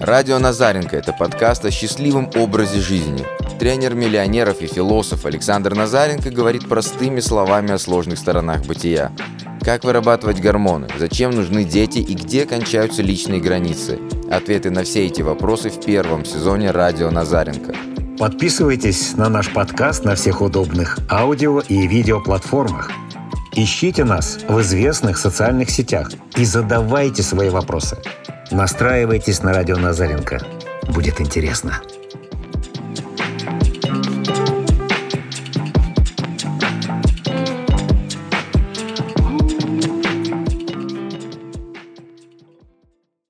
Радио Назаренко – это подкаст о счастливом образе жизни. Тренер миллионеров и философ Александр Назаренко говорит простыми словами о сложных сторонах бытия. Как вырабатывать гормоны, зачем нужны дети и где кончаются личные границы. Ответы на все эти вопросы в первом сезоне «Радио Назаренко». Подписывайтесь на наш подкаст на всех удобных аудио и видеоплатформах. Ищите нас в известных социальных сетях и задавайте свои вопросы. Настраивайтесь на радио Назаренко. Будет интересно.